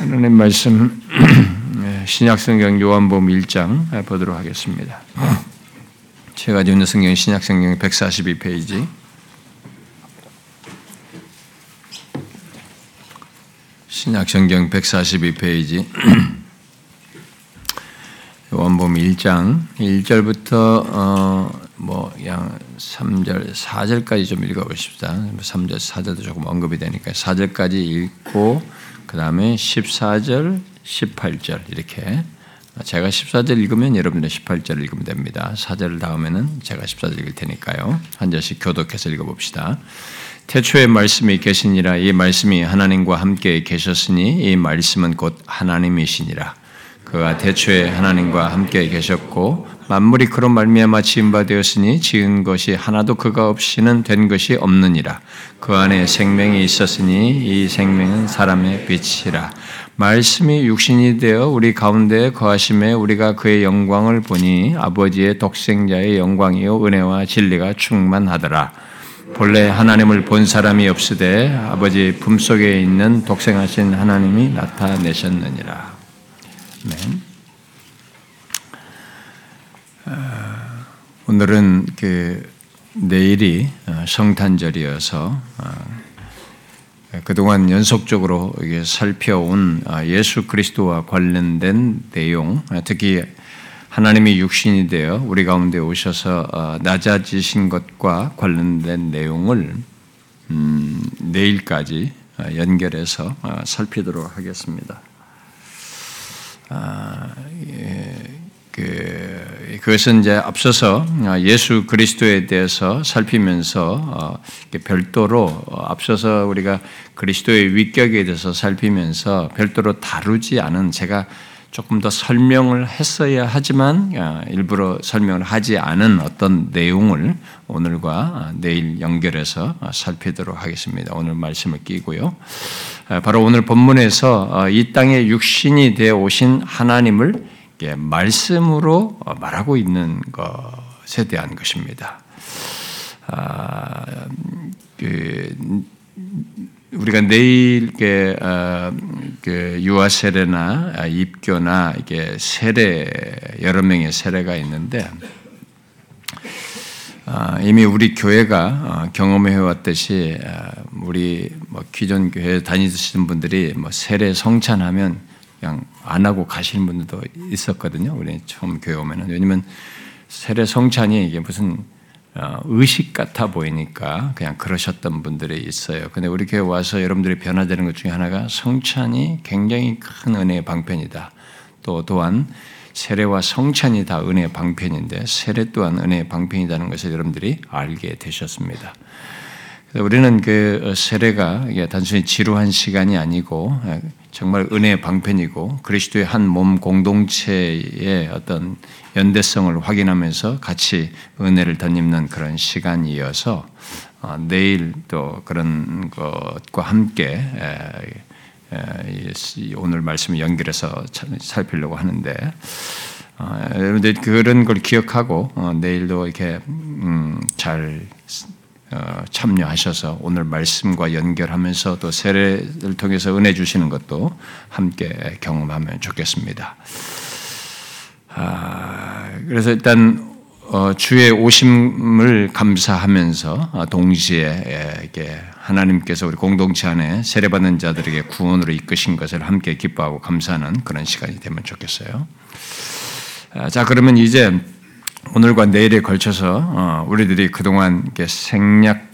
하나님 말씀 신약성경 요한복음 1장 보도록 하겠습니다. 제가 지금 성경 신약성경 142페이지 신약성경 142페이지 요한복음 1장 1절부터 어, 뭐 그냥 3절, 4절까지 좀 읽어보십시다. 3절, 4절도 조금 언급이 되니까 4절까지 읽고 그 다음에 14절, 18절 이렇게 제가 14절 읽으면 여러분들 18절 읽으면 됩니다. 4절 다음에는 제가 14절 읽을 테니까요. 한 절씩 교독해서 읽어봅시다. 태초에 말씀이 계시니라 이 말씀이 하나님과 함께 계셨으니 이 말씀은 곧 하나님이시니라. 그가 태초에 하나님과 함께 계셨고 만물이 그로 말미암아 지은 바 되었으니 지은 것이 하나도 그가 없이는 된 것이 없느니라. 그 안에 생명이 있었으니 이 생명은 사람의 빛이라. 말씀이 육신이 되어 우리 가운데 거하심에 우리가 그의 영광을 보니 아버지의 독생자의 영광이요 은혜와 진리가 충만하더라. 본래 하나님을 본 사람이 없으되 아버지 품속에 있는 독생하신 하나님이 나타내셨느니라. 네. 오늘은 그 내일이 어, 성탄절이어서 어, 그동안 연속적으로 살펴온 어, 예수 그리스도와 관련된 내용, 특히 하나님이 육신이 되어 우리 가운데 오셔서 낮아지신 것과 관련된 내용을 음, 내일까지 연결해서 살피도록 하겠습니다. 아, 예, 그, 그것은 이제 앞서서 예수 그리스도에 대해서 살피면서 어, 별도로 어, 앞서서 우리가 그리스도의 위격에 대해서 살피면서 별도로 다루지 않은 제가 조금 더 설명을 했어야 하지만 어, 일부러 설명을 하지 않은 어떤 내용을 오늘과 내일 연결해서 살피도록 하겠습니다. 오늘 말씀을 끼고요. 바로 오늘 본문에서 이 땅에 육신이 되어 오신 하나님을 말씀으로 말하고 있는 것에 대한 것입니다. 아, 그, 우리가 내일 그, 어, 그 유아 세례나 입교나 이게 세례 여러 명의 세례가 있는데 아, 이미 우리 교회가 어, 경험해 왔듯이 아, 우리 뭐 기존 교회 다니시는 분들이 뭐 세례 성찬하면 그냥 안 하고 가시는 분들도 있었거든요. 우리 처음 교회 오면은 왜냐면 세례 성찬이 이게 무슨 어, 의식 같아 보이니까 그냥 그러셨던 분들이 있어요. 근데 우리 교회 와서 여러분들이 변화되는 것 중에 하나가 성찬이 굉장히 큰 은혜의 방편이다. 또 또한 세례와 성찬이 다 은혜의 방편인데 세례 또한 은혜의 방편이라는 것을 여러분들이 알게 되셨습니다. 우리는 그 세례가 단순히 지루한 시간이 아니고 정말 은혜의 방편이고 그리스도의 한 몸 공동체의 어떤 연대성을 확인하면서 같이 은혜를 덧입는 그런 시간이어서 어, 내일 또 그런 것과 함께 오늘 말씀을 연결해서 살피려고 하는데 어, 여러분들 그런 걸 기억하고 어, 내일도 이렇게 음, 잘 어, 참여하셔서 오늘 말씀과 연결하면서 또 세례를 통해서 은혜 주시는 것도 함께 경험하면 좋겠습니다. 아, 그래서 일단 어, 주의 오심을 감사하면서 어, 동시에 이게 하나님께서 우리 공동체 안에 세례받는 자들에게 구원으로 이끄신 것을 함께 기뻐하고 감사하는 그런 시간이 되면 좋겠어요. 아, 자, 그러면 이제 오늘과 내일에 걸쳐서 어, 우리들이 그동안 이렇게 생략하고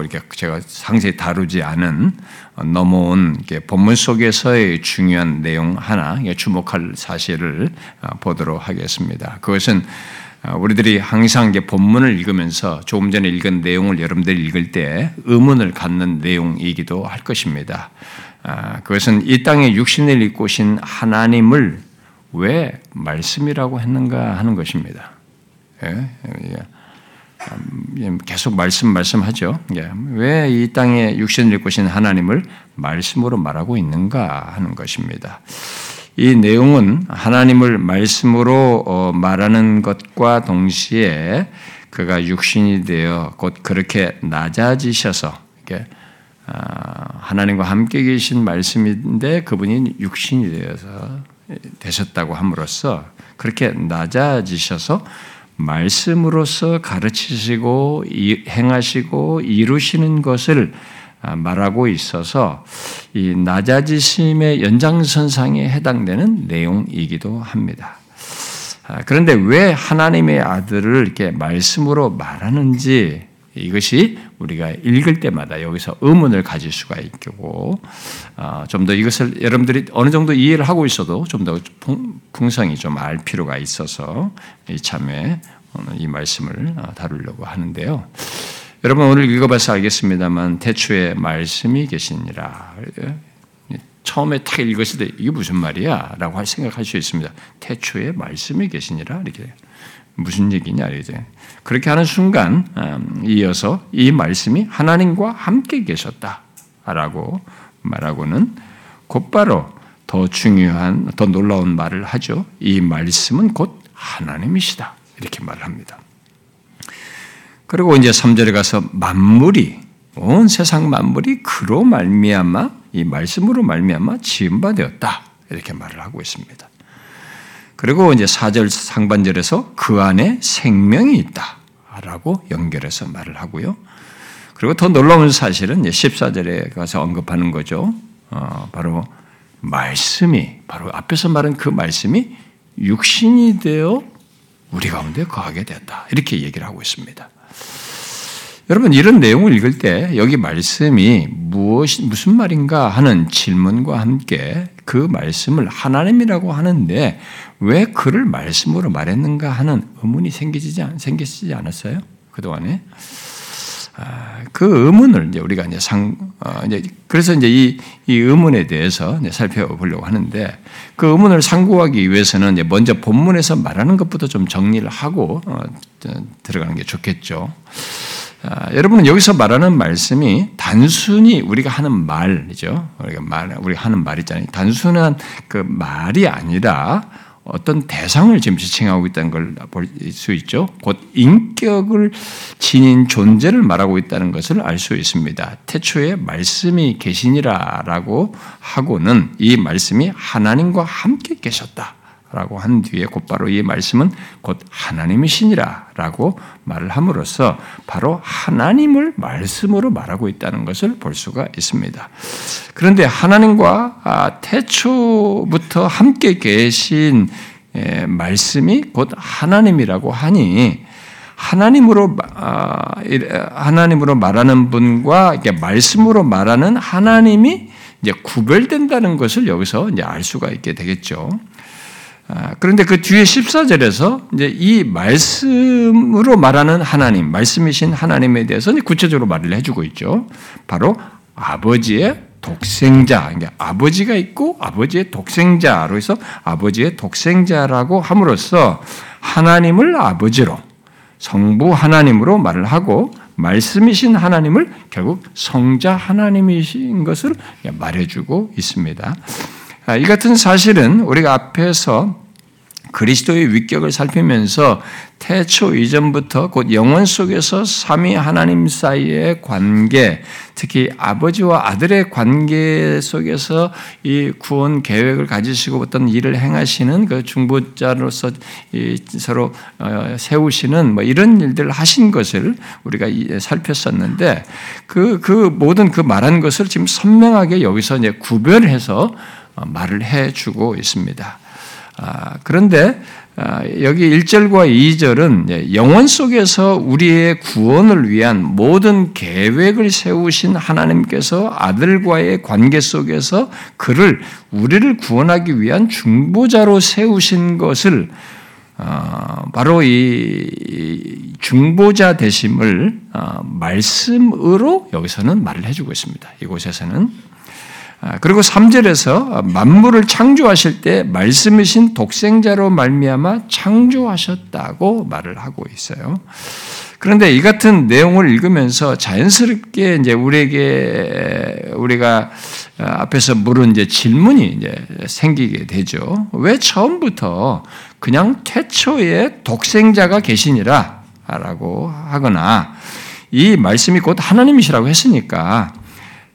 이렇게 제가 상세히 다루지 않은 어, 넘어온 본문 속에서의 중요한 내용 하나 주목할 사실을 어, 보도록 하겠습니다. 그것은 우리들이 항상 본문을 읽으면서 조금 전에 읽은 내용을 여러분들이 읽을 때 의문을 갖는 내용이기도 할 것입니다. 아, 그것은 이 땅에 육신을 입고 오신 하나님을 왜 말씀이라고 했는가 하는 것입니다. 예? 음, 계속 말씀 말씀하죠. 예. 왜이 땅에 육신을 입고 신 하나님을 말씀으로 말하고 있는가 하는 것입니다. 이 내용은 하나님을 말씀으로 어, 말하는 것과 동시에 그가 육신이 되어 곧 그렇게 낮아지셔서 하나님과 함께 계신 말씀인데 그분이 육신이 되어서 되셨다고 함으로써 그렇게 낮아지셔서 말씀으로서 가르치시고 행하시고 이루시는 것을 아, 말하고 있어서 이 낮아지심의 연장선상에 해당되는 내용이기도 합니다. 아, 그런데 왜 하나님의 아들을 이렇게 말씀으로 말하는지 이것이 우리가 읽을 때마다 여기서 의문을 가질 수가 있고 아, 좀더 이것을 여러분들이 어느 정도 이해를 하고 있어도 좀 더 풍성히 좀 알 필요가 있어서 이참에 이 말씀을 다루려고 하는데요. 여러분 오늘 읽어봐서 알겠습니다만 대초에 말씀이 계시니라. 처음에 딱 읽었을 때 이게 무슨 말이야? 라고 생각할 수 있습니다. 태초에 말씀이 계시니라 이렇게 무슨 얘기냐 이제 그렇게 하는 순간 음, 이어서 이 말씀이 하나님과 함께 계셨다라고 말하고는 곧바로 더 중요한 더 놀라운 말을 하죠. 이 말씀은 곧 하나님이시다 이렇게 말을 합니다. 그리고 이제 3절에 가서 만물이 온 세상 만물이 그로 말미암아 이 말씀으로 말미암아 지은 바 되었다. 이렇게 말을 하고 있습니다. 그리고 이제 4절 상반절에서 그 안에 생명이 있다. 라고 연결해서 말을 하고요. 그리고 더 놀라운 사실은 14절에 가서 언급하는 거죠. 어, 바로 말씀이, 바로 앞에서 말한 그 말씀이 육신이 되어 우리 가운데 거하게 되었다. 이렇게 얘기를 하고 있습니다. 여러분 이런 내용을 읽을 때 여기 말씀이 무엇 무슨 말인가 하는 질문과 함께 그 말씀을 하나님이라고 하는데 왜 그를 말씀으로 말했는가 하는 의문이 생기지 생기지 않았어요? 그 동안에 아, 그 의문을 이제 우리가 이제 상 어, 이제 그래서 이제 이, 이 의문에 대해서 이제 살펴보려고 하는데 그 의문을 상고하기 위해서는 이제 먼저 본문에서 말하는 것부터 좀 정리를 하고 어, 들어가는 게 좋겠죠. 아, 여러분은 여기서 말하는 말씀이 단순히 우리가 하는 말이죠. 우리가 말, 우리가 하는 말 있잖아요. 단순한 그 말이 아니라 어떤 대상을 지금 지칭하고 있다는 걸 볼 수 있죠. 곧 인격을 지닌 존재를 말하고 있다는 것을 알 수 있습니다. 태초에 말씀이 계시니라라고 하고는 이 말씀이 하나님과 함께 계셨다. 라고 한 뒤에 곧바로 이 말씀은 곧 하나님이시니라 라고 말을 함으로써 바로 하나님을 말씀으로 말하고 있다는 것을 볼 수가 있습니다. 그런데 하나님과 아, 태초부터 함께 계신 말씀이 곧 하나님이라고 하니 하나님으로 아, 하나님으로 말하는 분과 이렇게 말씀으로 말하는 하나님이 이제 구별된다는 것을 여기서 이제 알 수가 있게 되겠죠. 아, 그런데 그 뒤에 14절에서 이제 이 말씀으로 말하는 하나님, 말씀이신 하나님에 대해서 구체적으로 말을 해주고 있죠. 바로 아버지의 독생자, 그러니까 아버지가 있고 아버지의 독생자로 해서 아버지의 독생자라고 함으로써 하나님을 아버지로 성부 하나님으로 말을 하고 말씀이신 하나님을 결국 성자 하나님이신 것을 말해주고 있습니다. 아, 이 같은 사실은 우리가 앞에서 그리스도의 위격을 살피면서 태초 이전부터 곧 영원 속에서 삼위 하나님 사이의 관계, 특히 아버지와 아들의 관계 속에서 이 구원 계획을 가지시고 어떤 일을 행하시는 그 중보자로서 서로 어, 세우시는 뭐 이런 일들을 하신 것을 우리가 살폈었는데 그, 그 모든 그 말한 것을 지금 선명하게 여기서 이제 구별해서 어, 말을 해주고 있습니다. 아, 그런데 아, 여기 1절과 2절은 영원 속에서 우리의 구원을 위한 모든 계획을 세우신 하나님께서 아들과의 관계 속에서 그를 우리를 구원하기 위한 중보자로 세우신 것을 어, 바로 이 중보자 되심을 어, 말씀으로 여기서는 말을 해주고 있습니다. 이곳에서는 아, 그리고 3절에서 만물을 창조하실 때 말씀이신 독생자로 말미암아 창조하셨다고 말을 하고 있어요. 그런데 이 같은 내용을 읽으면서 자연스럽게 이제 우리에게 우리가 앞에서 물은 이제 질문이 이제 생기게 되죠. 왜 처음부터 그냥 태초에 독생자가 계시니라라고 하거나 이 말씀이 곧 하나님이시라고 했으니까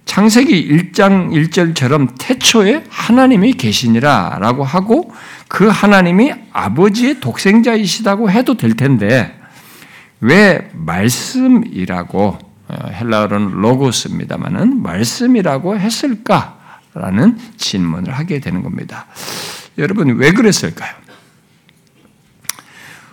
창세기 1장 1절처럼 태초에 하나님이 계시니라 라고 하고 그 하나님이 아버지의 독생자이시다고 해도 될 텐데 왜 말씀이라고 어, 헬라어로는 로고스입니다만은 말씀이라고 했을까라는 질문을 하게 되는 겁니다. 여러분 왜 그랬을까요?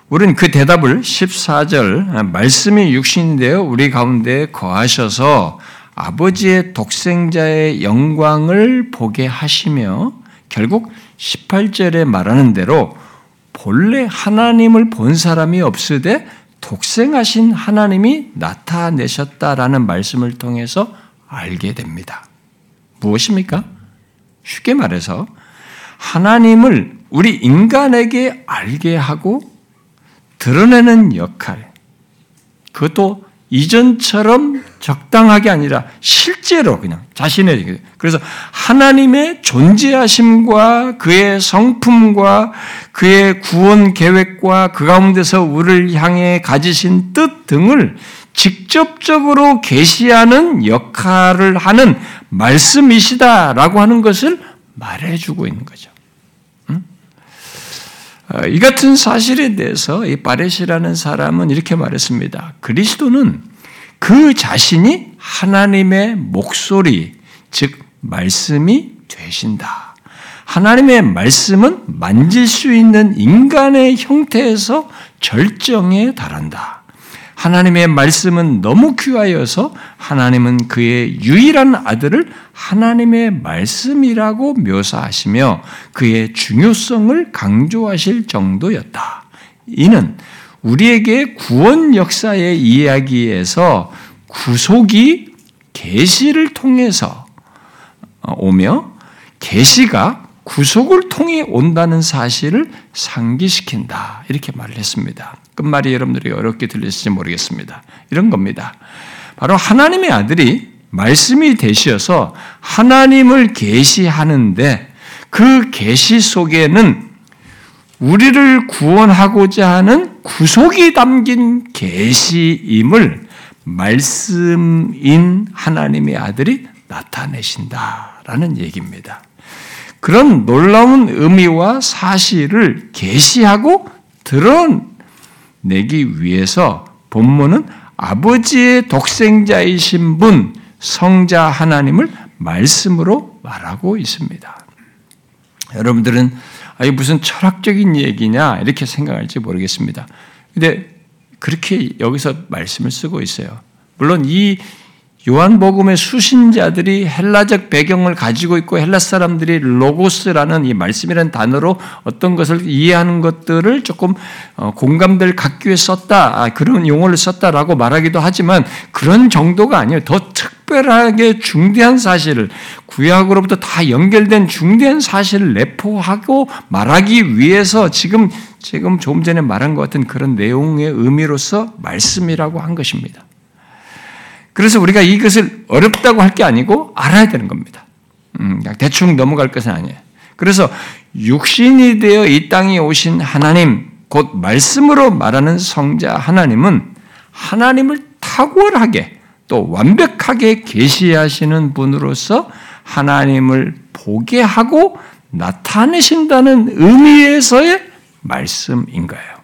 우리는 그 대답을 14절 말씀이 육신이 되어 우리 가운데 거하셔서 아버지의 독생자의 영광을 보게 하시며 결국 18절에 말하는 대로 본래 하나님을 본 사람이 없으되 독생하신 하나님이 나타내셨다라는 말씀을 통해서 알게 됩니다. 무엇입니까? 쉽게 말해서 하나님을 우리 인간에게 알게 하고 드러내는 역할, 그것도 이전처럼 적당하게 아니라 실제로 그냥 자신의 그래서 하나님의 존재하심과 그의 성품과 그의 구원 계획과 그 가운데서 우리를 향해 가지신 뜻 등을 직접적으로 계시하는 역할을 하는 말씀이시다라고 하는 것을 말해주고 있는 거죠. 어, 이 같은 사실에 대해서 이 바레시라는 사람은 이렇게 말했습니다. 그리스도는 그 자신이 하나님의 목소리, 즉 말씀이 되신다. 하나님의 말씀은 만질 수 있는 인간의 형태에서 절정에 달한다. 하나님의 말씀은 너무 귀하여서 하나님은 그의 유일한 아들을 하나님의 말씀이라고 묘사하시며 그의 중요성을 강조하실 정도였다. 이는 우리에게 구원 역사의 이야기에서 구속이 계시를 통해서 오며 계시가 구속을 통해 온다는 사실을 상기시킨다. 이렇게 말을 했습니다. 끝말이 여러분들이 어렵게 들리실지 모르겠습니다. 이런 겁니다. 바로 하나님의 아들이 말씀이 되셔서 하나님을 계시하는데 그 계시 속에는 우리를 구원하고자 하는 구속이 담긴 계시임을 말씀인 하나님의 아들이 나타내신다라는 얘기입니다. 그런 놀라운 의미와 사실을 계시하고 드러 내기 위해서 본문은 아버지의 독생자이신 분 성자 하나님을 말씀으로 말하고 있습니다. 여러분들은 아, 무슨 철학적인 얘기냐 이렇게 생각할지 모르겠습니다. 근데 그렇게 여기서 말씀을 쓰고 있어요. 물론 이 요한복음의 수신자들이 헬라적 배경을 가지고 있고 헬라 사람들이 로고스라는 이 말씀이라는 단어로 어떤 것을 이해하는 것들을 조금 어, 공감대를 갖기 위해 썼다. 아, 그런 용어를 썼다라고 말하기도 하지만 그런 정도가 아니에요. 더 특별하게 중대한 사실을 구약으로부터 다 연결된 중대한 사실을 내포하고 말하기 위해서 지금 지금 조금 전에 말한 것 같은 그런 내용의 의미로서 말씀이라고 한 것입니다. 그래서 우리가 이것을 어렵다고 할 게 아니고 알아야 되는 겁니다. 음, 대충 넘어갈 것은 아니에요. 그래서 육신이 되어 이 땅에 오신 하나님, 곧 말씀으로 말하는 성자 하나님은 하나님을 탁월하게 또 완벽하게 계시하시는 분으로서 하나님을 보게 하고 나타내신다는 의미에서의 말씀인 거예요.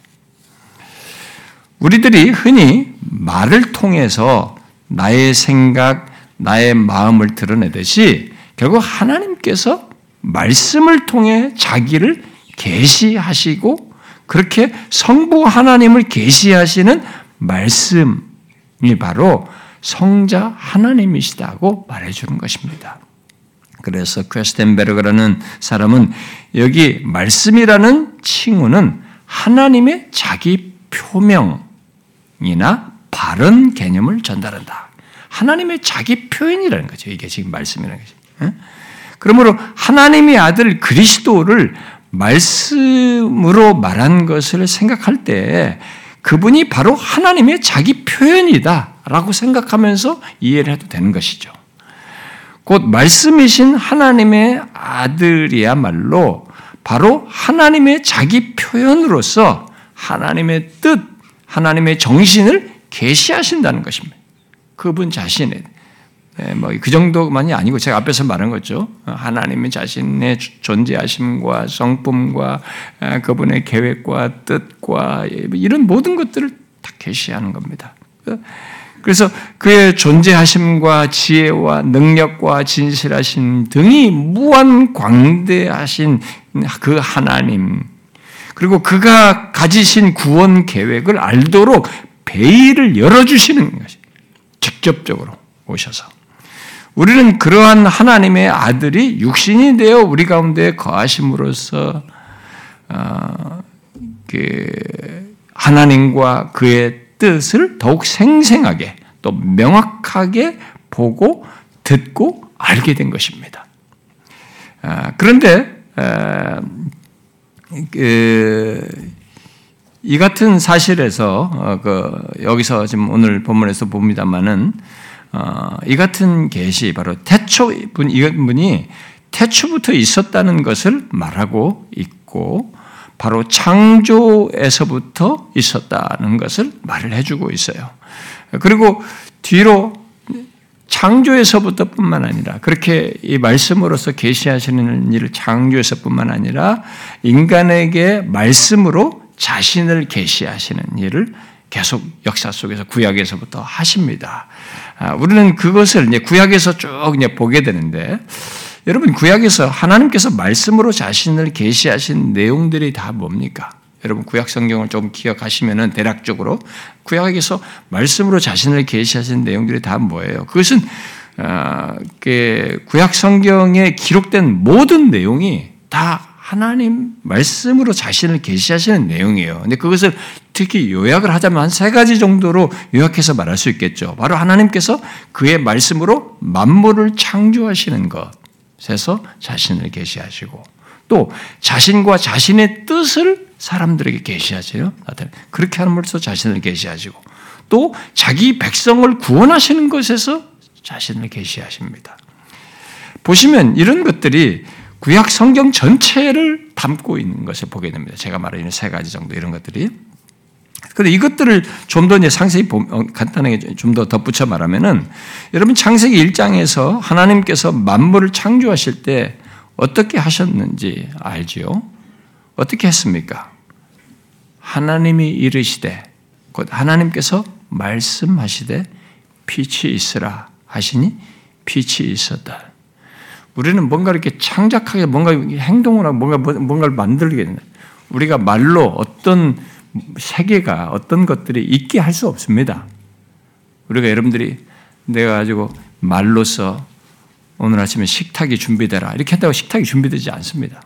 우리들이 흔히 말을 통해서 나의 생각, 나의 마음을 드러내듯이 결국 하나님께서 말씀을 통해 자기를 계시하시고 그렇게 성부 하나님을 계시하시는 말씀이 바로 성자 하나님이시다고 말해주는 것입니다. 그래서 퀘스텐베르그라는 사람은 여기 말씀이라는 칭호는 하나님의 자기 표명이나 바른 개념을 전달한다. 하나님의 자기 표현이라는 거죠. 이게 지금 말씀이라는 거죠. 그러므로 하나님의 아들 그리스도를 말씀으로 말한 것을 생각할 때 그분이 바로 하나님의 자기 표현이다라고 생각하면서 이해를 해도 되는 것이죠. 곧 말씀이신 하나님의 아들이야말로 바로 하나님의 자기 표현으로서 하나님의 뜻, 하나님의 정신을 계시하신다는 것입니다. 그분 자신의 네, 뭐그 정도만이 아니고 제가 앞에서 말한 거죠. 하나님의 자신의 존재하심과 성품과 아, 그분의 계획과 뜻과 이런 모든 것들을 다 계시하는 겁니다. 그래서 그의 존재하심과 지혜와 능력과 진실하심 등이 무한 광대하신 그 하나님 그리고 그가 가지신 구원 계획을 알도록 베일을 열어주시는 것이 직접적으로 오셔서 우리는 그러한 하나님의 아들이 육신이 되어 우리 가운데 거하심으로써 어, 그 하나님과 그의 뜻을 더욱 생생하게 또 명확하게 보고 듣고 알게 된 것입니다. 아, 그런데 그, 이 같은 사실에서 어, 그 여기서 지금 오늘 본문에서 봅니다만은 어, 이 같은 계시 바로 태초 분 이분이 태초부터 있었다는 것을 말하고 있고 바로 창조에서부터 있었다는 것을 말을 해주고 있어요. 그리고 뒤로 창조에서부터뿐만 아니라 그렇게 이 말씀으로서 계시하시는 일을 창조에서뿐만 아니라 인간에게 말씀으로 자신을 계시하시는 일을 계속 역사 속에서 구약에서부터 하십니다. 아, 우리는 그것을 이제 구약에서 쭉 이제 보게 되는데 여러분 구약에서 하나님께서 말씀으로 자신을 계시하신 내용들이 다 뭡니까? 여러분 구약 성경을 좀 기억하시면은 대략적으로 구약에서 말씀으로 자신을 계시하신 내용들이 다 뭐예요? 그것은 어, 구약 성경에 기록된 모든 내용이 다 하나님 말씀으로 자신을 계시하시는 내용이에요. 근데 그것을 특히 요약을 하자면 한 세 가지 정도로 요약해서 말할 수 있겠죠. 바로 하나님께서 그의 말씀으로 만물을 창조하시는 것에서 자신을 계시하시고 또 자신과 자신의 뜻을 사람들에게 계시하세요. 그렇게 함으로써 자신을 계시하시고 또 자기 백성을 구원하시는 것에서 자신을 계시하십니다. 보시면 이런 것들이 구약 성경 전체를 담고 있는 것을 보게 됩니다. 제가 말하는 세 가지 정도 이런 것들이. 그런데 이것들을 좀더 상세히 어, 간단하게 좀 더 덧붙여 말하면은 여러분 창세기 1장에서 하나님께서 만물을 창조하실 때 어떻게 하셨는지 알지요? 어떻게 했습니까? 하나님이 이르시되 곧 하나님께서 말씀하시되 빛이 있으라 하시니 빛이 있었다. 우리는 뭔가 이렇게 창작하게 뭔가 행동을 하고 뭔가 뭔가를 만들게 우리가 말로 어떤 세계가 어떤 것들이 있게 할 수 없습니다. 우리가 여러분들이 내가 가지고 말로서 오늘 아침에 식탁이 준비되라 이렇게 한다고 식탁이 준비되지 않습니다.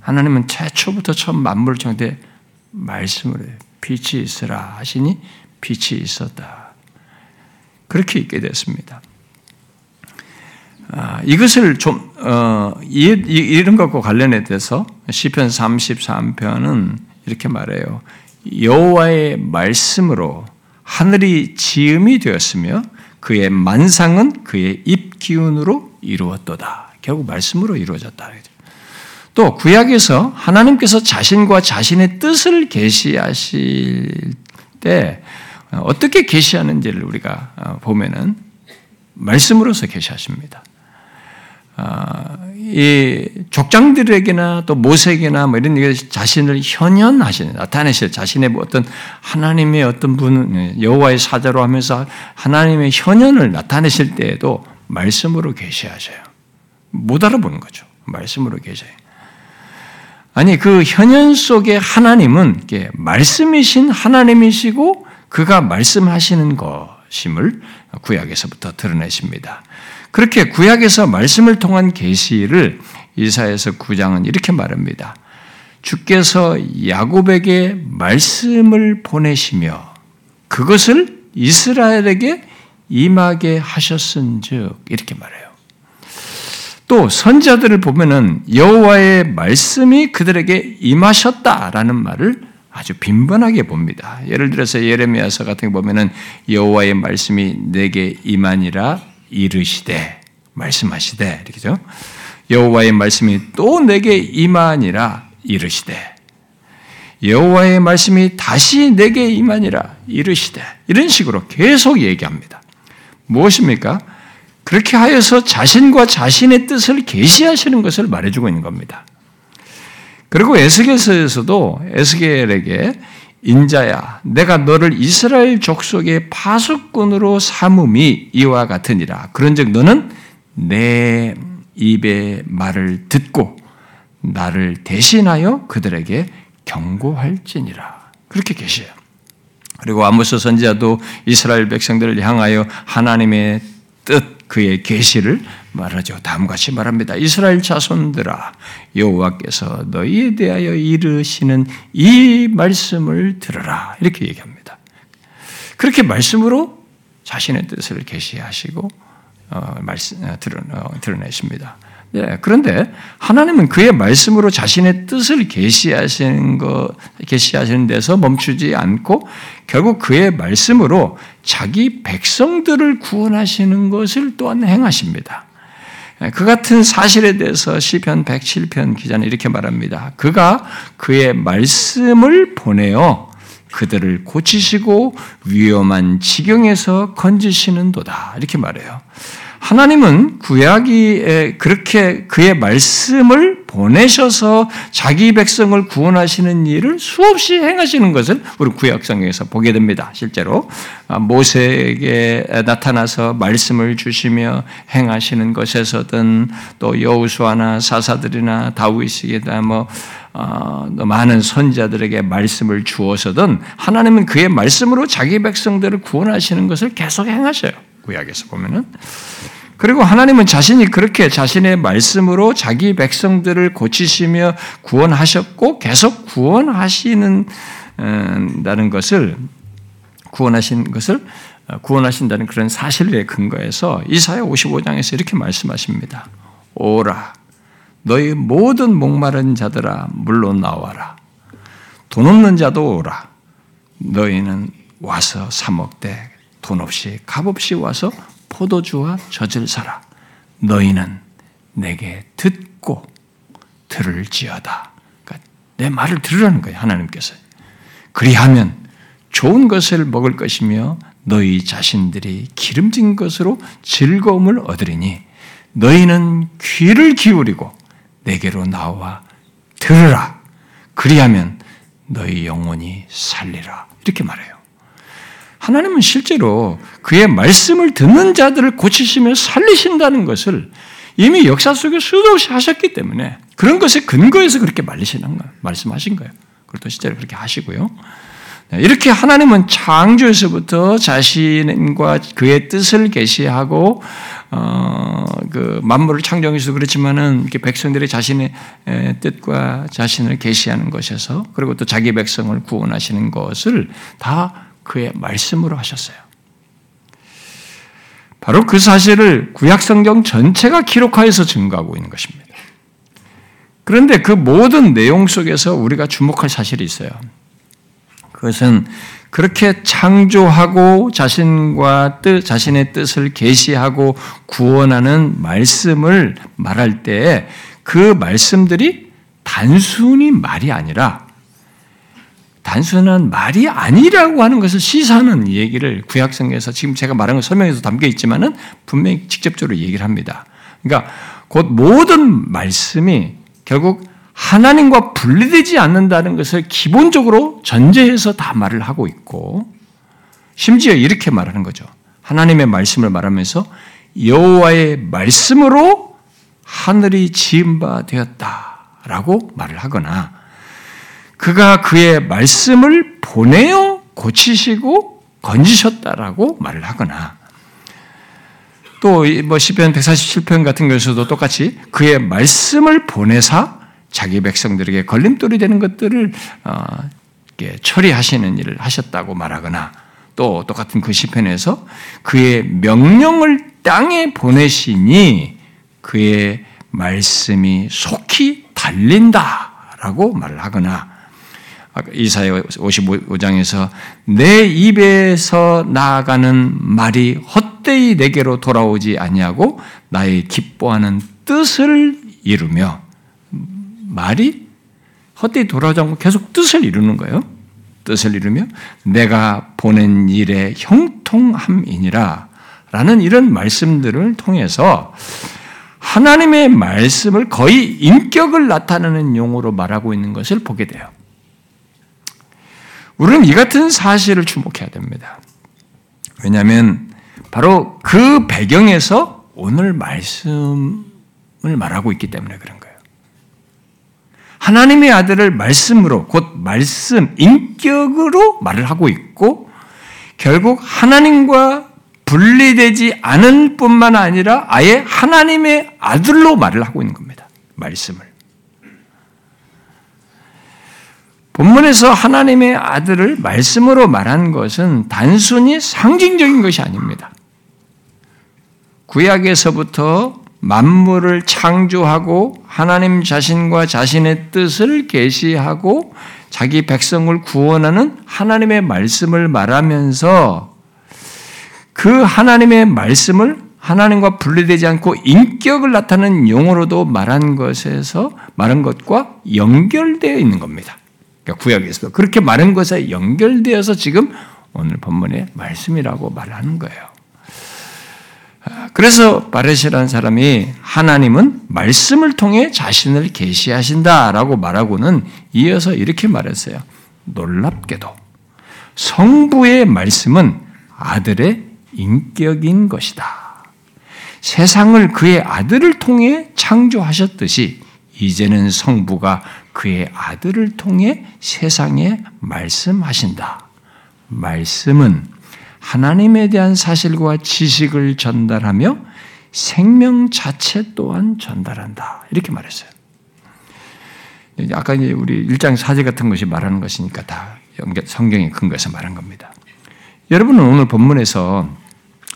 하나님은 최초부터 처음 만물을 창대 말씀으로 빛이 있으라 하시니 빛이 있었다. 그렇게 있게 됐습니다. 아, 이것을 좀 어, 이런 것과 관련해서 시편 33편은 이렇게 말해요. 여호와의 말씀으로 하늘이 지음이 되었으며 그의 만상은 그의 입 기운으로 이루었도다. 결국 말씀으로 이루어졌다. 또 구약에서 하나님께서 자신과 자신의 뜻을 계시하실 때 어떻게 계시하는지를 우리가 어, 보면은 말씀으로서 계시하십니다. 아, 이 족장들에게나 또 모세에게나 뭐 이런 자신을 현현하시는 나타내실 자신의 뭐 어떤 하나님의 어떤 분 여호와의 사자로 하면서 하나님의 현현을 나타내실 때에도 말씀으로 계시하셔요. 못 알아보는 거죠. 말씀으로 계셔요. 아니 그 현현 속에 하나님은 말씀이신 하나님이시고 그가 말씀하시는 것임을 구약에서부터 드러내십니다. 그렇게 구약에서 말씀을 통한 계시를 이사에서 9장은 이렇게 말합니다. 주께서 야곱에게 말씀을 보내시며 그것을 이스라엘에게 임하게 하셨은즉 이렇게 말해요. 또 선자들을 보면은 여호와의 말씀이 그들에게 임하셨다라는 말을 아주 빈번하게 봅니다. 예를 들어서 예레미야서 같은 거 보면은 여호와의 말씀이 내게 임하니라 이르시되 말씀하시되 이렇게죠. 여호와의 말씀이 또 내게 임하니라 이르시되 여호와의 말씀이 다시 내게 임하니라 이르시되 이런 식으로 계속 얘기합니다. 무엇입니까? 그렇게 하여서 자신과 자신의 뜻을 계시하시는 것을 말해주고 있는 겁니다. 그리고 에스겔서에서도 에스겔에게 인자야, 내가 너를 이스라엘 족속의 파수꾼으로 삼음이 이와 같으니라. 그런즉 너는 내 입의 말을 듣고 나를 대신하여 그들에게 경고할지니라. 그렇게 계셔요. 그리고 아모스 선지자도 이스라엘 백성들을 향하여 하나님의 뜻, 그의 계시를 말하죠. 다음같이 말합니다. 이스라엘 자손들아 여호와께서 너희에 대하여 이르시는 이 말씀을 들으라. 이렇게 얘기합니다. 그렇게 말씀으로 자신의 뜻을 계시하시고 어, 말씀 어, 드러, 어, 드러내십니다. 예, 그런데 하나님은 그의 말씀으로 자신의 뜻을 계시하시는 거 계시하시는 데서 멈추지 않고 결국 그의 말씀으로 자기 백성들을 구원하시는 것을 또한 행하십니다. 예, 그 같은 사실에 대해서 시편 107편 기자는 이렇게 말합니다. 그가 그의 말씀을 보내어 그들을 고치시고 위험한 지경에서 건지시는도다. 이렇게 말해요. 하나님은 구약이 그렇게 그의 말씀을 보내셔서 자기 백성을 구원하시는 일을 수없이 행하시는 것을 우리 구약성에서 보게 됩니다. 실제로 아, 모세에게 나타나서 말씀을 주시며 행하시는 것에서든 또 여우수아나 사사들이나 다윗에게다 뭐 어, 많은 선자들에게 말씀을 주어서든 하나님은 그의 말씀으로 자기 백성들을 구원하시는 것을 계속 행하셔요. 구약에서 보면은 그리고 하나님은 자신이 그렇게 자신의 말씀으로 자기 백성들을 고치시며 구원하셨고 계속 구원하시는 다는 것을 구원하신 것을 어, 구원하신다는 그런 사실에 근거해서 이사야 55장에서 이렇게 말씀하십니다. 오라 너희 모든 목마른 자들아 물론 나와라. 돈 없는 자도 오라. 너희는 와서 사 먹되 돈 없이 값 없이 와서 포도주와 젖을 사라. 너희는 내게 듣고 들을지어다. 그러니까 내 말을 들으라는 거예요. 하나님께서. 그리하면 좋은 것을 먹을 것이며 너희 자신들이 기름진 것으로 즐거움을 얻으리니 너희는 귀를 기울이고 내게로 나와 들으라. 그리하면 너희 영혼이 살리라. 이렇게 말해요. 하나님은 실제로 그의 말씀을 듣는 자들을 고치시며 살리신다는 것을 이미 역사 속에 수도 없이 하셨기 때문에 그런 것에 근거해서 그렇게 말리시는 거 말씀하신 거예요. 또 실제로 그렇게 하시고요. 네, 이렇게 하나님은 창조에서부터 자신과 그의 뜻을 계시하고 어, 그 만물을 창조해서 그렇지만은 이렇게 백성들이 자신의 뜻과 자신을 계시하는 것에서 그리고 또 자기 백성을 구원하시는 것을 다 그의 말씀으로 하셨어요. 바로 그 사실을 구약성경 전체가 기록하여서 증거하고 있는 것입니다. 그런데 그 모든 내용 속에서 우리가 주목할 사실이 있어요. 그것은 그렇게 창조하고 자신과 뜻, 자신의 뜻을 계시하고 구원하는 말씀을 말할 때 그 말씀들이 단순히 말이 아니라 단순한 말이 아니라고 하는 것을 시사하는 얘기를 구약성에서 지금 제가 말한 것 설명에서 담겨 있지만은 분명히 직접적으로 얘기를 합니다. 그러니까 곧 모든 말씀이 결국 하나님과 분리되지 않는다는 것을 기본적으로 전제해서 다 말을 하고 있고 심지어 이렇게 말하는 거죠. 하나님의 말씀을 말하면서 여호와의 말씀으로 하늘이 지은 바 되었다라고 말을 하거나 그가 그의 말씀을 보내어 고치시고 건지셨다라고 말을 하거나 또뭐 시편 147편 같은 것에서도 똑같이 그의 말씀을 보내사 자기 백성들에게 걸림돌이 되는 것들을 어, 처리하시는 일을 하셨다고 말하거나 또 똑같은 그 시편에서 그의 명령을 땅에 보내시니 그의 말씀이 속히 달린다라고 말을 하거나 이사야 55장에서 내 입에서 나아가는 말이 헛되이 내게로 돌아오지 아니하고 나의 기뻐하는 뜻을 이루며 말이 헛되이 돌아오지 않고 계속 뜻을 이루는 거예요. 뜻을 이루며 내가 보낸 일의 형통함이니라 라는 이런 말씀들을 통해서 하나님의 말씀을 거의 인격을 나타내는 용어로 말하고 있는 것을 보게 돼요. 우리는 이 같은 사실을 주목해야 됩니다. 왜냐하면 바로 그 배경에서 오늘 말씀을 말하고 있기 때문에 그런 거예요. 하나님의 아들을 말씀으로, 곧 말씀, 인격으로 말을 하고 있고, 결국 하나님과 분리되지 않을 뿐만 아니라 아예 하나님의 아들로 말을 하고 있는 겁니다. 말씀을. 본문에서 하나님의 아들을 말씀으로 말한 것은 단순히 상징적인 것이 아닙니다. 구약에서부터 만물을 창조하고 하나님 자신과 자신의 뜻을 계시하고 자기 백성을 구원하는 하나님의 말씀을 말하면서 그 하나님의 말씀을 하나님과 분리되지 않고 인격을 나타내는 용어로도 말한 것에서 말한 것과 연결되어 있는 겁니다. 그러니까 구약에서 그렇게 말한 것에 연결되어서 지금 오늘 본문의 말씀이라고 말하는 거예요. 그래서 바레시라는 사람이 하나님은 말씀을 통해 자신을 계시하신다라고 말하고는 이어서 이렇게 말했어요. 놀랍게도 성부의 말씀은 아들의 인격인 것이다. 세상을 그의 아들을 통해 창조하셨듯이 이제는 성부가 그의 아들을 통해 세상에 말씀하신다. 말씀은 하나님에 대한 사실과 지식을 전달하며 생명 자체 또한 전달한다. 이렇게 말했어요. 아까 이제 우리 일장 사제 같은 것이 말하는 것이니까 다 성경의 근거에서 말한 겁니다. 여러분은 오늘 본문에서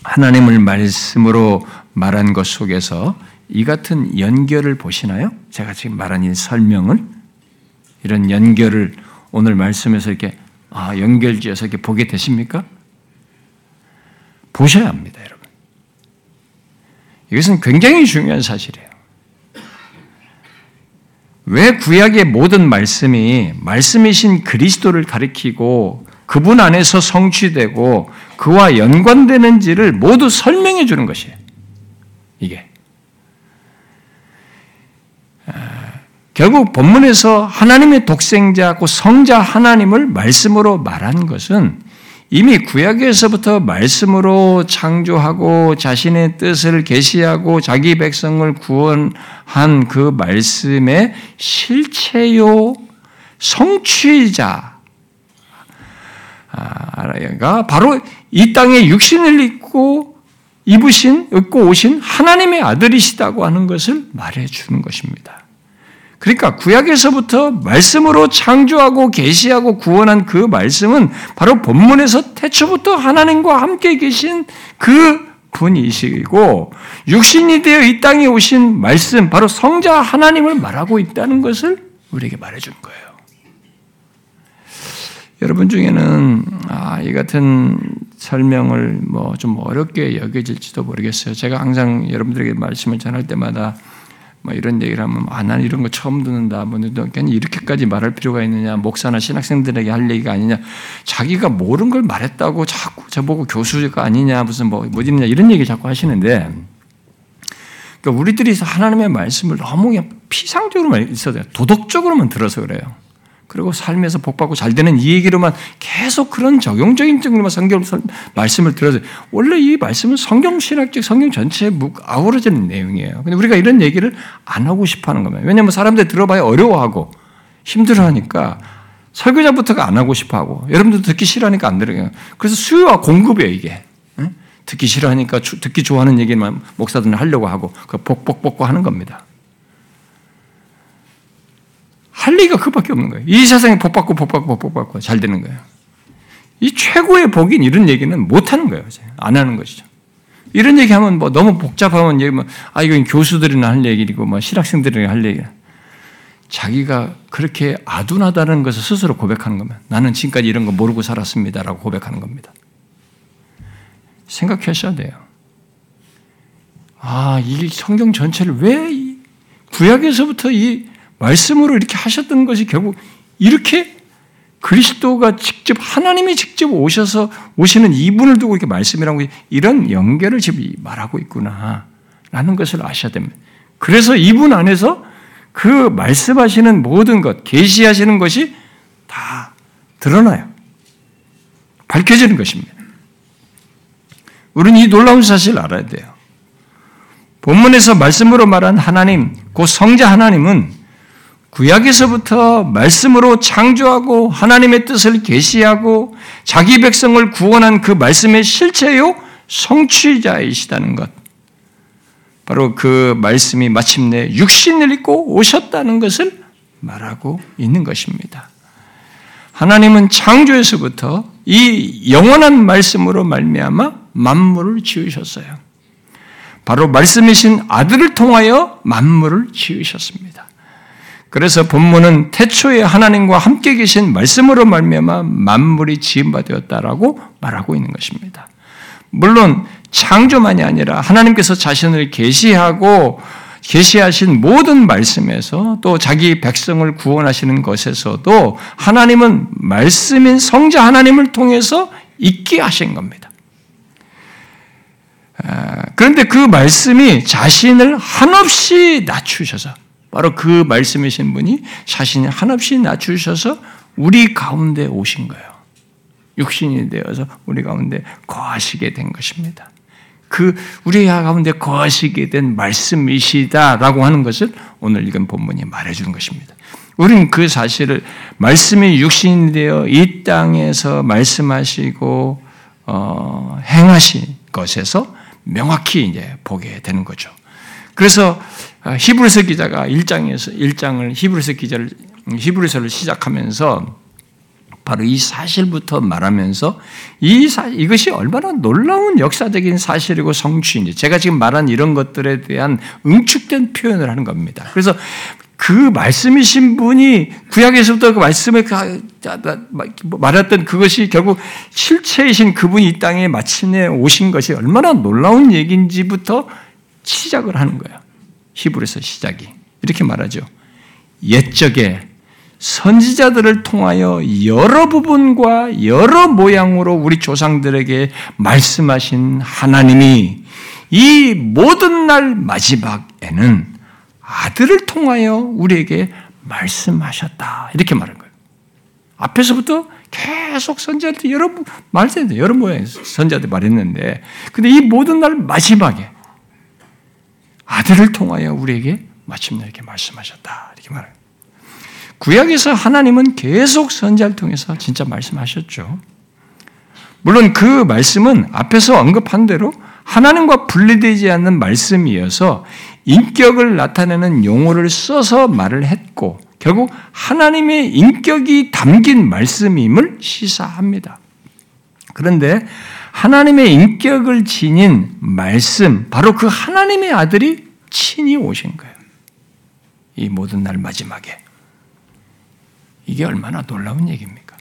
하나님을 말씀으로 말한 것 속에서 이 같은 연결을 보시나요? 제가 지금 말한 이 설명을 이런 연결을 오늘 말씀에서 이렇게 아, 연결지어서 이렇게 보게 되십니까? 보셔야 합니다, 여러분. 이것은 굉장히 중요한 사실이에요. 왜 구약의 모든 말씀이 말씀이신 그리스도를 가리키고 그분 안에서 성취되고 그와 연관되는지를 모두 설명해 주는 것이에요. 이게. 아, 결국 본문에서 하나님의 독생자고 성자 하나님을 말씀으로 말한 것은 이미 구약에서부터 말씀으로 창조하고 자신의 뜻을 계시하고 자기 백성을 구원한 그 말씀의 실체요 성취자 가 바로 이 땅에 육신을 입고 입으신 입고 오신 하나님의 아들이시다고 하는 것을 말해 주는 것입니다. 그러니까 구약에서부터 말씀으로 창조하고 계시하고 구원한 그 말씀은 바로 본문에서 태초부터 하나님과 함께 계신 그 분이시고 육신이 되어 이 땅에 오신 말씀 바로 성자 하나님을 말하고 있다는 것을 우리에게 말해 준 거예요. 여러분 중에는 아, 이 같은 설명을 뭐 좀 어렵게 여겨질지도 모르겠어요. 제가 항상 여러분들에게 말씀을 전할 때마다 뭐 이런 얘기를 하면 아, 난 이런 거 처음 듣는다. 뭐 이렇게까지 말할 필요가 있느냐. 목사나 신학생들에게 할 얘기가 아니냐. 자기가 모르는 걸 말했다고 자꾸 저보고 교수가 아니냐. 무슨 뭐, 뭐 있느냐. 이런 얘기 자꾸 하시는데 그러니까 우리들이 하나님의 말씀을 너무 그냥 피상적으로만 있어도 도덕적으로만 들어서 그래요. 그리고 삶에서 복받고 잘 되는 이 얘기로만 계속 그런 적용적인 쪽으로만 성경 말씀을 들어서 원래 이 말씀은 성경 신학적 성경 전체에 아우러지는 내용이에요. 근데 우리가 이런 얘기를 안 하고 싶어 하는 겁니다. 왜냐하면 사람들 들어봐야 어려워하고 힘들어하니까 설교자부터가 안 하고 싶어 하고 여러분도 듣기 싫어하니까 안 들어요. 그래서 수요와 공급이에요, 이게. 듣기 싫어하니까 듣기 좋아하는 얘기만 목사들은 하려고 하고 그 복복복고 하는 겁니다. 할 얘기가 그밖에 없는 거예요. 이 세상에 복 받고 복 받고 복 받고 잘 되는 거예요. 이 최고의 복인 이런 얘기는 못 하는 거예요. 안 하는 것이죠. 이런 얘기하면 뭐 너무 복잡하면 얘기면 아 이건 교수들이나 할 얘기고 뭐 실학생들이나 할 얘기. 자기가 그렇게 아둔하다는 것을 스스로 고백하는 겁니다. 나는 지금까지 이런 거 모르고 살았습니다라고 고백하는 겁니다. 생각하셔야 돼요. 아, 이 성경 전체를 왜 구약에서부터 이 말씀으로 이렇게 하셨던 것이 결국 이렇게 그리스도가 직접 하나님이 직접 오셔서 오시는 이분을 두고 이렇게 말씀이라고 이런 연결을 지금 말하고 있구나라는 것을 아셔야 됩니다. 그래서 이분 안에서 그 말씀하시는 모든 것, 계시하시는 것이 다 드러나요. 밝혀지는 것입니다. 우리는 이 놀라운 사실을 알아야 돼요. 본문에서 말씀으로 말한 하나님, 그 성자 하나님은 구약에서부터 말씀으로 창조하고 하나님의 뜻을 계시하고 자기 백성을 구원한 그 말씀의 실체요 성취자이시다는 것. 바로 그 말씀이 마침내 육신을 입고 오셨다는 것을 말하고 있는 것입니다. 하나님은 창조에서부터 이 영원한 말씀으로 말미암아 만물을 지으셨어요. 바로 말씀이신 아들을 통하여 만물을 지으셨습니다. 그래서 본문은 태초에 하나님과 함께 계신 말씀으로 말미암아 만물이 되었다라고 말하고 있는 것입니다. 물론 창조만이 아니라 하나님께서 자신을 계시하고 계시하신 모든 말씀에서 또 자기 백성을 구원하시는 것에서도 하나님은 말씀인 성자 하나님을 통해서 있게 하신 겁니다. 아, 그런데 그 말씀이 자신을 한없이 낮추셔서 바로 그 말씀이신 분이 자신을 한없이 낮추셔서 우리 가운데 오신 거예요. 육신이 되어서 우리 가운데 거하시게 된 것입니다. 그 우리 가운데 거하시게 된 말씀이시다라고 하는 것을 오늘 읽은 본문이 말해주는 것입니다. 우리는 그 사실을 말씀이 육신이 되어 이 땅에서 말씀하시고 어, 행하신 것에서 명확히 이제 보게 되는 거죠. 그래서 히브리서 기자가 1장에서 1장을 히브리서 기자를 히브리서를 시작하면서 바로 이 사실부터 말하면서 이 사, 이것이 얼마나 놀라운 역사적인 사실이고 성취인지 제가 지금 말한 이런 것들에 대한 응축된 표현을 하는 겁니다. 그래서 그 말씀이신 분이 구약에서부터 그 말씀을 말했던 그것이 결국 실체이신 그분이 이 땅에 마침내 오신 것이 얼마나 놀라운 얘기인지부터 시작을 하는 거예요. 히브리서 시작이 이렇게 말하죠. 옛적에 선지자들을 통하여 여러 부분과 여러 모양으로 우리 조상들에게 말씀하신 하나님이 이 모든 날 마지막에는 아들을 통하여 우리에게 말씀하셨다. 이렇게 말한 거예요. 앞에서부터 계속 선지자들 여러 말했는데 여러 모양의 선지자들 말했는데 근데 이 모든 날 마지막에 아들을 통하여 우리에게 마침내 이렇게 말씀하셨다. 이렇게 말해요. 구약에서 하나님은 계속 선지자를 통해서 진짜 말씀하셨죠. 물론 그 말씀은 앞에서 언급한 대로 하나님과 분리되지 않는 말씀이어서 인격을 나타내는 용어를 써서 말을 했고 결국 하나님의 인격이 담긴 말씀임을 시사합니다. 그런데 하나님의 인격을 지닌 말씀, 바로 그 하나님의 아들이 친히 오신 거예요. 이 모든 날 마지막에. 이게 얼마나 놀라운 얘기입니까?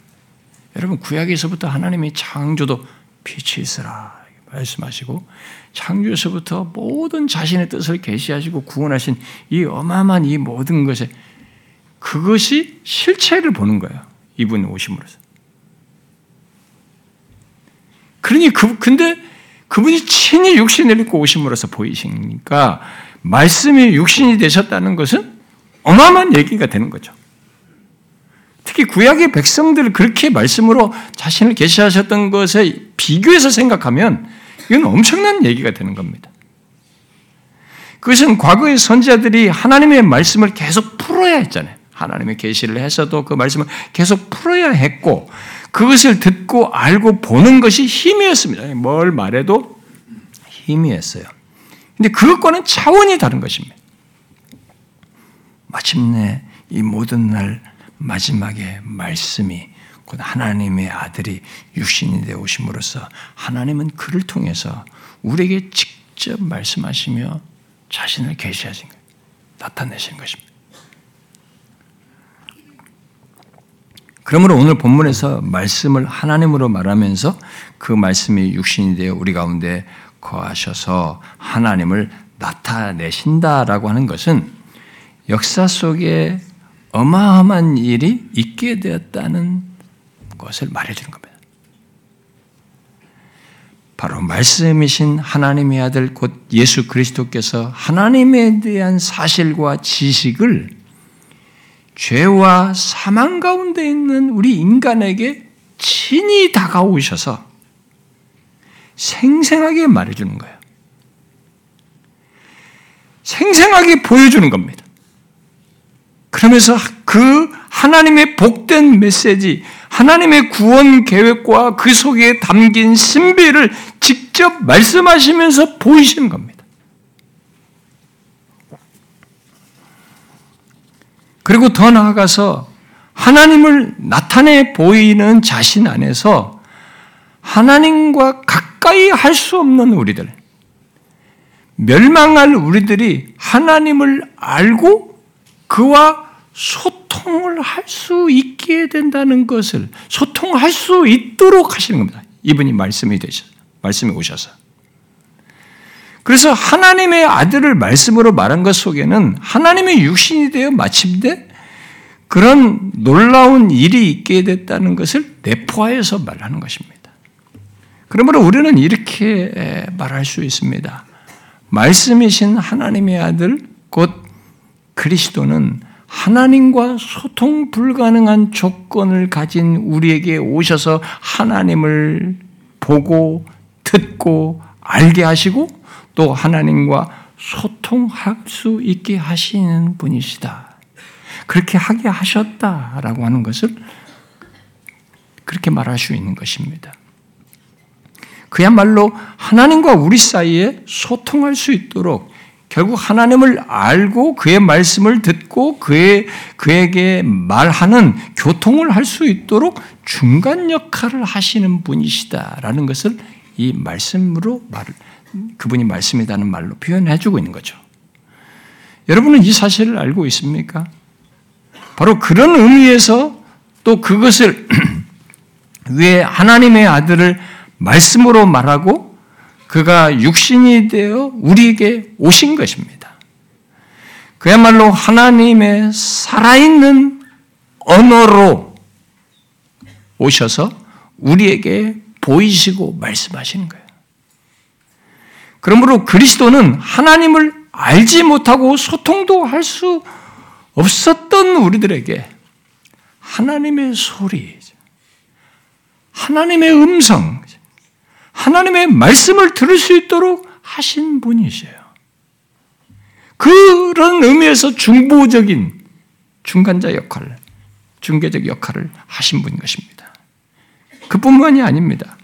여러분 구약에서부터 하나님이 창조도 빛이 있으라 말씀하시고 창조에서부터 모든 자신의 뜻을 계시하시고 구원하신 이 어마어마한 이 모든 것에 그것이 실체를 보는 거예요. 이분 오심으로써. 그러니 그 근데 그분이 친히 육신을 입고 오심으로써 보이시니까 말씀이 육신이 되셨다는 것은 어마어마한 얘기가 되는 거죠. 특히 구약의 백성들을 그렇게 말씀으로 자신을 계시하셨던 것에 비교해서 생각하면 이건 엄청난 얘기가 되는 겁니다. 그것은 과거의 선지자들이 하나님의 말씀을 계속 풀어야 했잖아요. 하나님의 계시를 해서도 그 말씀을 계속 풀어야 했고 그것을 듣고 알고 보는 것이 힘이었습니다. 뭘 말해도 힘이었어요. 근데 그것과는 차원이 다른 것입니다. 마침내 이 모든 날 마지막에 말씀이 곧 하나님의 아들이 육신이 되어 오심으로써 하나님은 그를 통해서 우리에게 직접 말씀하시며 자신을 계시하신 거예요. 나타내신 것입니다. 그러므로 오늘 본문에서 말씀을 하나님으로 말하면서 그 말씀이 육신이 되어 우리 가운데 거하셔서 하나님을 나타내신다라고 하는 것은 역사 속에 어마어마한 일이 있게 되었다는 것을 말해주는 겁니다. 바로 말씀이신 하나님의 아들 곧 예수 그리스도께서 하나님에 대한 사실과 지식을 죄와 사망 가운데 있는 우리 인간에게 친히 다가오셔서 생생하게 말해주는 거예요. 생생하게 보여주는 겁니다. 그러면서 그 하나님의 복된 메시지, 하나님의 구원 계획과 그 속에 담긴 신비를 직접 말씀하시면서 보이시는 겁니다. 그리고 더 나아가서 하나님을 나타내 보이는 자신 안에서 하나님과 가까이 할 수 없는 우리들, 멸망할 우리들이 하나님을 알고 그와 소통을 할 수 있게 된다는 것을 소통할 수 있도록 하시는 겁니다. 이분이 말씀이 되셔 말씀이 오셔서. 그래서 하나님의 아들을 말씀으로 말한 것 속에는 하나님의 육신이 되어 마침내 그런 놀라운 일이 있게 됐다는 것을 내포하여서 말하는 것입니다. 그러므로 우리는 이렇게 말할 수 있습니다. 말씀이신 하나님의 아들, 곧 그리스도는 하나님과 소통 불가능한 조건을 가진 우리에게 오셔서 하나님을 보고 듣고 알게 하시고 또 하나님과 소통할 수 있게 하시는 분이시다. 그렇게 하게 하셨다라고 하는 것을 그렇게 말할 수 있는 것입니다. 그야말로 하나님과 우리 사이에 소통할 수 있도록 결국 하나님을 알고 그의 말씀을 듣고 그의, 그에게 말하는 교통을 할 수 있도록 중간 역할을 하시는 분이시다라는 것을 이 말씀으로 말, 그분이 말씀이라는 말로 표현해 주고 있는 거죠. 여러분은 이 사실을 알고 있습니까? 바로 그런 의미에서 또 그것을 왜 하나님의 아들을 말씀으로 말하고 그가 육신이 되어 우리에게 오신 것입니다. 그야말로 하나님의 살아있는 언어로 오셔서 우리에게 보이시고 말씀하시는 거예요. 그러므로 그리스도는 하나님을 알지 못하고 소통도 할 수 없었던 우리들에게 하나님의 소리, 하나님의 음성, 하나님의 말씀을 들을 수 있도록 하신 분이세요. 그런 의미에서 중보적인 중간자 역할, 중개적 역할을 하신 분인 것입니다. 그뿐만이 아닙니다.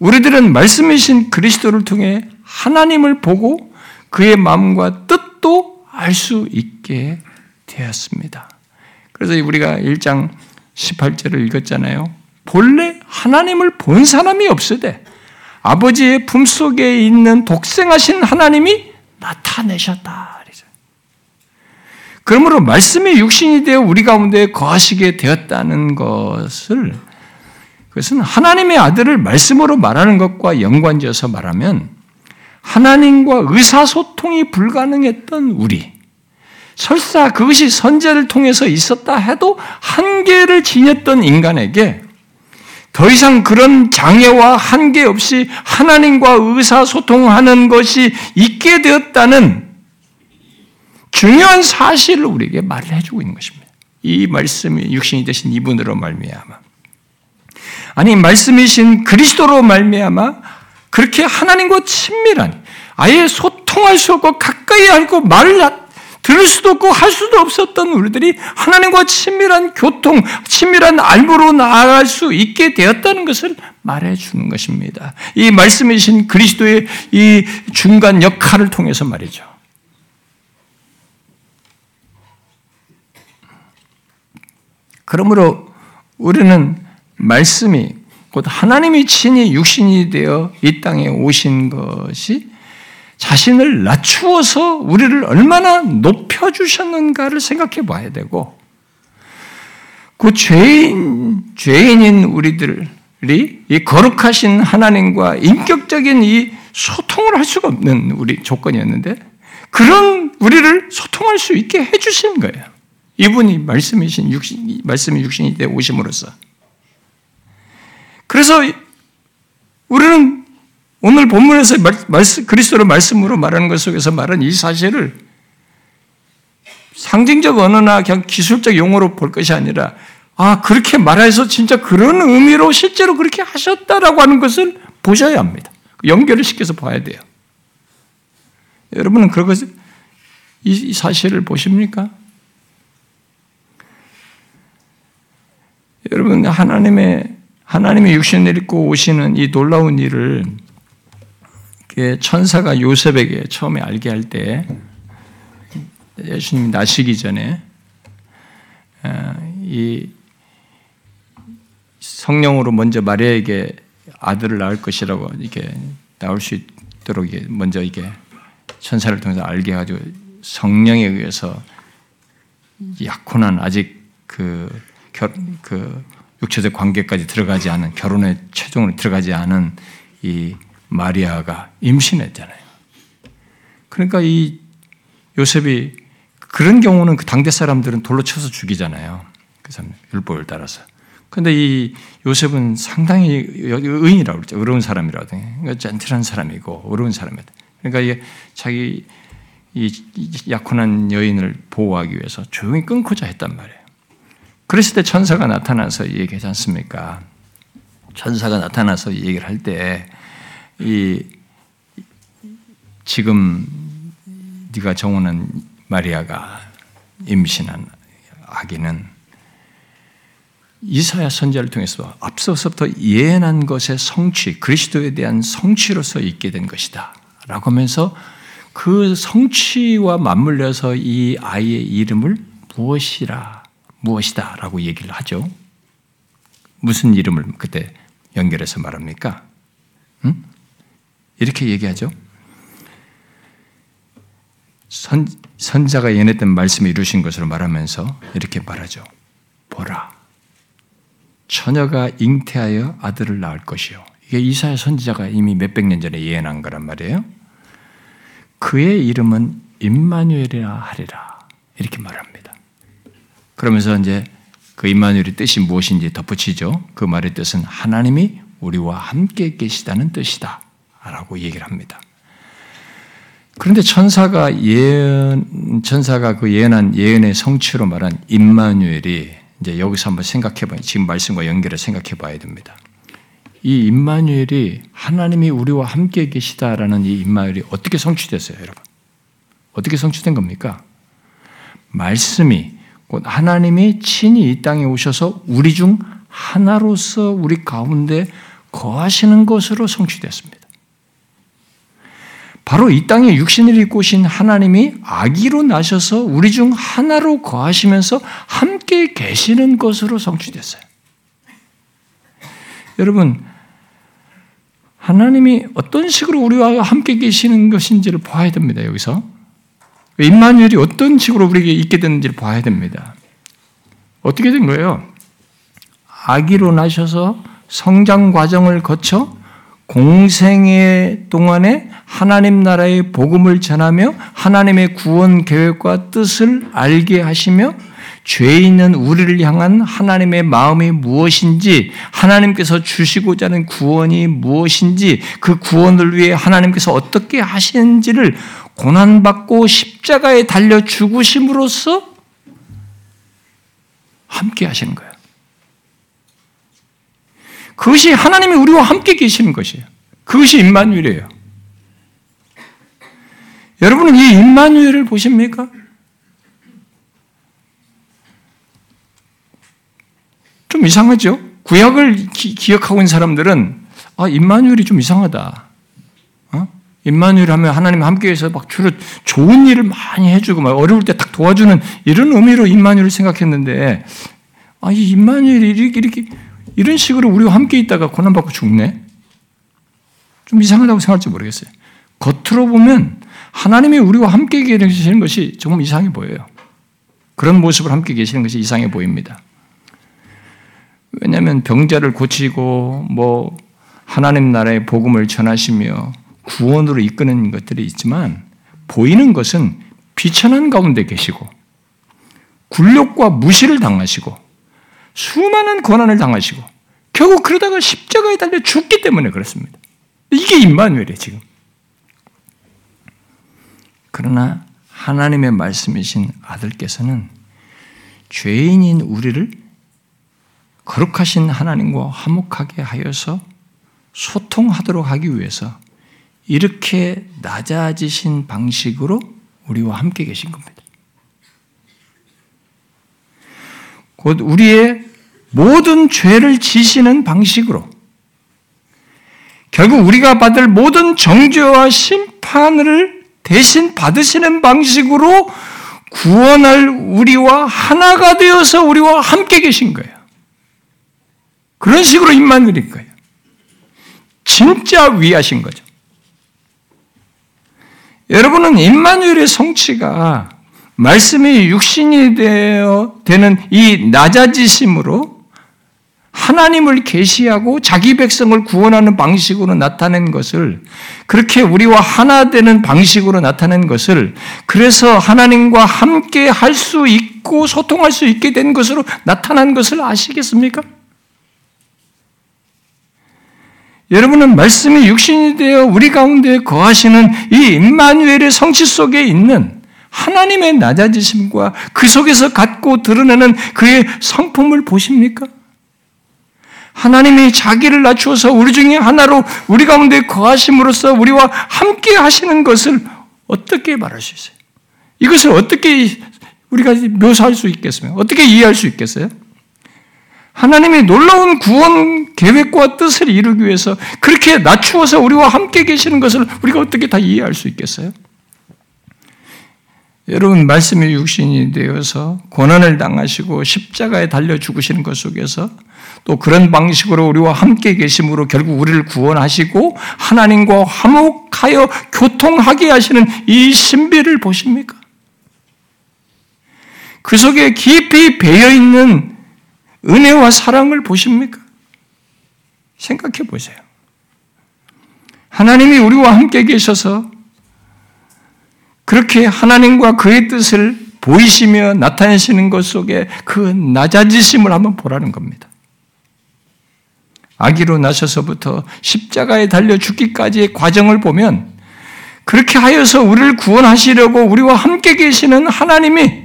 우리들은 말씀이신 그리스도를 통해 하나님을 보고 그의 마음과 뜻도 알 수 있게 되었습니다. 그래서 우리가 1장 18절을 읽었잖아요. 본래 하나님을 본 사람이 없으되 아버지의 품속에 있는 독생하신 하나님이 나타내셨다. 그러므로 말씀이 육신이 되어 우리 가운데 거하시게 되었다는 것을 그것은 하나님의 아들을 말씀으로 말하는 것과 연관지어서 말하면 하나님과 의사소통이 불가능했던 우리, 설사 그것이 선제를 통해서 있었다 해도 한계를 지녔던 인간에게 더 이상 그런 장애와 한계 없이 하나님과 의사소통하는 것이 있게 되었다는 중요한 사실을 우리에게 말을 해주고 있는 것입니다. 이 말씀이 육신이 되신 이분으로 말미암아 아니 말씀이신 그리스도로 말미암아 그렇게 하나님과 친밀한 아예 소통할 수 없고 가까이 알고 말을 들을 수도 없고 할 수도 없었던 우리들이 하나님과 친밀한 교통, 친밀한 알고로 나아갈 수 있게 되었다는 것을 말해 주는 것입니다. 이 말씀이신 그리스도의 이 중간 역할을 통해서 말이죠. 그러므로 우리는 말씀이 곧 하나님이 친히 육신이 되어 이 땅에 오신 것이 자신을 낮추어서 우리를 얼마나 높여주셨는가를 생각해 봐야 되고, 그 죄인, 죄인인 우리들이 이 거룩하신 하나님과 인격적인 이 소통을 할 수가 없는 우리 조건이었는데, 그런 우리를 소통할 수 있게 해주신 거예요. 이분이 말씀이신 육신, 말씀이 육신이 되 오심으로써. 그래서 우리는 오늘 본문에서 말씀, 그리스도의 말씀으로 말하는 것 속에서 말한 이 사실을 상징적 언어나 그냥 기술적 용어로 볼 것이 아니라 아 그렇게 말해서 진짜 그런 의미로 실제로 그렇게 하셨다라고 하는 것을 보셔야 합니다. 연결을 시켜서 봐야 돼요. 여러분은 그런 것을 이 사실을 보십니까? 여러분 하나님의 하나님의 육신을 입고 오시는 이 놀라운 일을 천사가 요셉에게 처음에 알게 할 때 예수님이 나시기 전에 어, 이 성령으로 먼저 마리아에게 아들을 낳을 것이라고 이게 나올 수 있도록 먼저 이게 천사를 통해서 알게 해가지고 성령에 의해서 약혼한 아직 그, 결, 그 육체적 관계까지 들어가지 않은 결혼에 최종으로 들어가지 않은 이 마리아가 임신했잖아요. 그러니까 이 요셉이 그런 경우는 그 당대 사람들은 돌로 쳐서 죽이잖아요. 그 사람 율법을 따라서. 근데 이 요셉은 상당히 의인이라고 그러죠. 어려운 사람이라고. 그러니까 젠틀한 사람이고 어려운 사람이다. 그러니까 이게 자기 이 약혼한 여인을 보호하기 위해서 조용히 끊고자 했단 말이에요. 그랬을 때 천사가 나타나서 얘기하지 않습니까? 천사가 나타나서 얘기를 할 때 이 지금 네가 정원한 마리아가 임신한 아기는 이사야 선자를 통해서 앞서서부터 예언한 것의 성취, 그리스도에 대한 성취로서 있게 된 것이다. 라고 하면서 그 성취와 맞물려서 이 아이의 이름을 무엇이라, 무엇이다 라고 얘기를 하죠. 무슨 이름을 그때 연결해서 말합니까? 응? 이렇게 얘기하죠. 선, 선자가 예언했던 말씀을 이루신 것으로 말하면서 이렇게 말하죠. 보라. 처녀가 잉태하여 아들을 낳을 것이요. 이게 이사야 선지자가 이미 몇백 년 전에 예언한 거란 말이에요. 그의 이름은 임마누엘이라 하리라. 이렇게 말합니다. 그러면서 이제 그 임마누엘의 뜻이 무엇인지 덧붙이죠. 그 말의 뜻은 하나님이 우리와 함께 계시다는 뜻이다. 라고 얘기를 합니다. 그런데 천사가 예언, 천사가 그 예언한 예언의 성취로 말한 임마누엘이 이제 여기서 한번 생각해 봐요. 지금 말씀과 연결해 생각해 봐야 됩니다. 이 임마누엘이 하나님이 우리와 함께 계시다라는 이 임마누엘이 어떻게 성취됐어요, 여러분? 어떻게 성취된 겁니까? 말씀이 곧 하나님이 친히 이 땅에 오셔서 우리 중 하나로서 우리 가운데 거하시는 것으로 성취됐습니다. 바로 이 땅에 육신을 입고 오신 하나님이 아기로 나셔서 우리 중 하나로 거하시면서 함께 계시는 것으로 성취됐어요. 여러분, 하나님이 어떤 식으로 우리와 함께 계시는 것인지를 봐야 됩니다, 여기서. 임마누엘이 어떤 식으로 우리에게 있게 됐는지를 봐야 됩니다. 어떻게 된 거예요? 아기로 나셔서 성장 과정을 거쳐 공생의 동안에 하나님 나라의 복음을 전하며 하나님의 구원 계획과 뜻을 알게 하시며 죄 있는 우리를 향한 하나님의 마음이 무엇인지, 하나님께서 주시고자 하는 구원이 무엇인지, 그 구원을 위해 하나님께서 어떻게 하시는지를 고난받고 십자가에 달려 죽으심으로써 함께 하시는 거예요. 그것이 하나님이 우리와 함께 계시는 것이에요. 그것이 임마누엘이에요. 여러분은 이 임마누엘을 보십니까? 좀 이상하죠? 구약을 기, 억하고 있는 사람들은 아, 임마누엘이 좀 이상하다. 어? 임마누엘 하면 하나님 함께해서 막 주로 좋은 일을 많이 해주고 막 어려울 때 딱 도와주는 이런 의미로 임마누엘을 생각했는데 아, 이 임마누엘이 이렇게, 이렇게 이런 식으로 우리와 함께 있다가 고난받고 죽네? 좀 이상하다고 생각할지 모르겠어요. 겉으로 보면 하나님이 우리와 함께 계시는 것이 조금 이상해 보여요. 그런 모습을 함께 계시는 것이 이상해 보입니다. 왜냐하면 병자를 고치고 뭐 하나님 나라의 복음을 전하시며 구원으로 이끄는 것들이 있지만 보이는 것은 비천한 가운데 계시고 굴욕과 무시를 당하시고 수많은 고난을 당하시고 결국 그러다가 십자가에 달려 죽기 때문에 그렇습니다. 이게 임마누엘이에요, 지금. 그러나 하나님의 말씀이신 아들께서는 죄인인 우리를 거룩하신 하나님과 화목하게 하여서 소통하도록 하기 위해서 이렇게 낮아지신 방식으로 우리와 함께 계신 겁니다. 곧 우리의 모든 죄를 지시는 방식으로 결국 우리가 받을 모든 정죄와 심판을 대신 받으시는 방식으로 구원할 우리와 하나가 되어서 우리와 함께 계신 거예요. 그런 식으로 입만 드릴 거예요. 진짜 위하신 거죠. 여러분은 임마누엘의 성취가 말씀이 육신이 되어 되는 이 낮아지심으로 하나님을 계시하고 자기 백성을 구원하는 방식으로 나타낸 것을 그렇게 우리와 하나 되는 방식으로 나타낸 것을 그래서 하나님과 함께 할 수 있고 소통할 수 있게 된 것으로 나타난 것을 아시겠습니까? 여러분은 말씀이 육신이 되어 우리 가운데 거하시는 이 임마누엘의 성취 속에 있는 하나님의 낮아지심과 그 속에서 갖고 드러내는 그의 성품을 보십니까? 하나님이 자기를 낮추어서 우리 중에 하나로 우리 가운데 거하심으로써 우리와 함께 하시는 것을 어떻게 말할 수 있어요? 이것을 어떻게 우리가 묘사할 수 있겠습니까? 어떻게 이해할 수 있겠어요? 하나님이 놀라운 구원 계획과 뜻을 이루기 위해서 그렇게 낮추어서 우리와 함께 계시는 것을 우리가 어떻게 다 이해할 수 있겠어요? 여러분 말씀의 육신이 되어서 고난을 당하시고 십자가에 달려 죽으시는 것 속에서 또 그런 방식으로 우리와 함께 계심으로 결국 우리를 구원하시고 하나님과 화목하여 교통하게 하시는 이 신비를 보십니까? 그 속에 깊이 배어 있는 은혜와 사랑을 보십니까? 생각해 보세요. 하나님이 우리와 함께 계셔서 그렇게 하나님과 그의 뜻을 보이시며 나타내시는 것 속에 그 낮아지심을 한번 보라는 겁니다. 아기로 나셔서부터 십자가에 달려 죽기까지의 과정을 보면 그렇게 하여서 우리를 구원하시려고 우리와 함께 계시는 하나님이